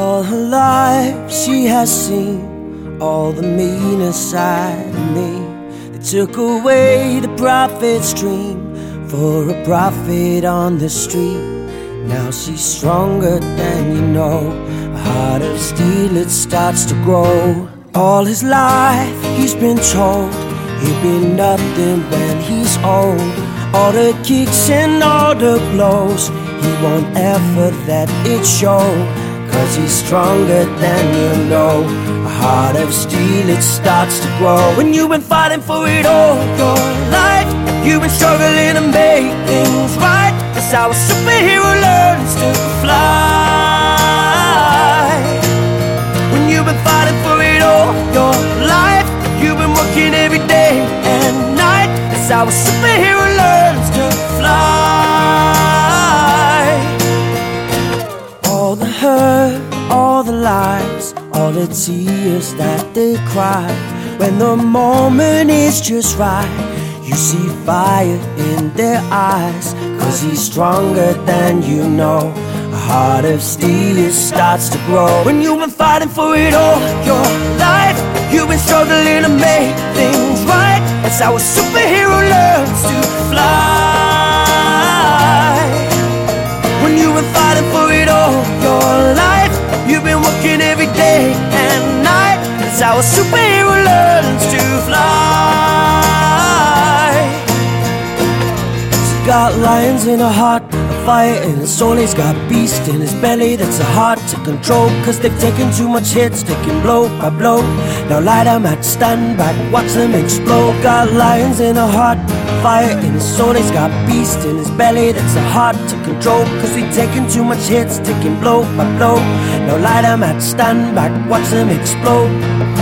her life, she has seen all the meaner side of me. They took away the prophet's dream for a profit on the street. Now she's stronger than you know. A heart of steel, it starts to grow. All his life, he's been told he'll be nothing when he's old. All the kicks and all the blows, he won't ever let it show. Cause he's stronger than you know. A heart of steel, it starts to grow. When you've been fighting for it all your life, you've been struggling to make things right. That's how a superhero learns to fly. When you've been fighting for it all your life, you've been working every day and night. That's how a superhero learns to fly. All the hurt, all the lies, all the tears that they cry. When the moment is just right, you see fire in their eyes. Cause he's stronger than you know. A heart of steel starts to grow. When you've been fighting for it all your life, you've been struggling to make things right. That's how a superhero learns to fly. Got lions in a heart, a fire in his soul. He's got beast in his belly that's a hard to control. Cause they've taken too much hits, taking blow by blow. Now light 'em at stand back, watch them explode. Got lions in a heart, fire in his soul. He's got beast in his belly that's a hard to control. Cause we've taken too much hits, taking blow by blow. Now light 'em at stand back, watch them explode.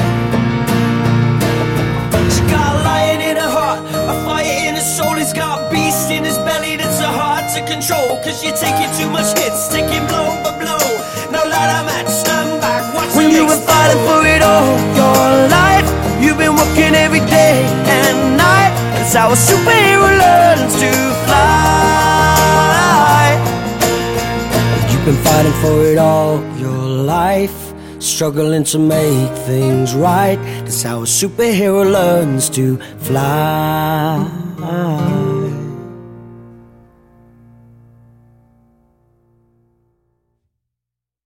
Cause you're taking too much hits, taking blow by blow. Now light 'em at stand back, watch When you were fighting for it all your life, you've been working every day and night. That's how a superhero learns to fly. You've been fighting for it all your life. Struggling to make things right. That's how a superhero learns to fly.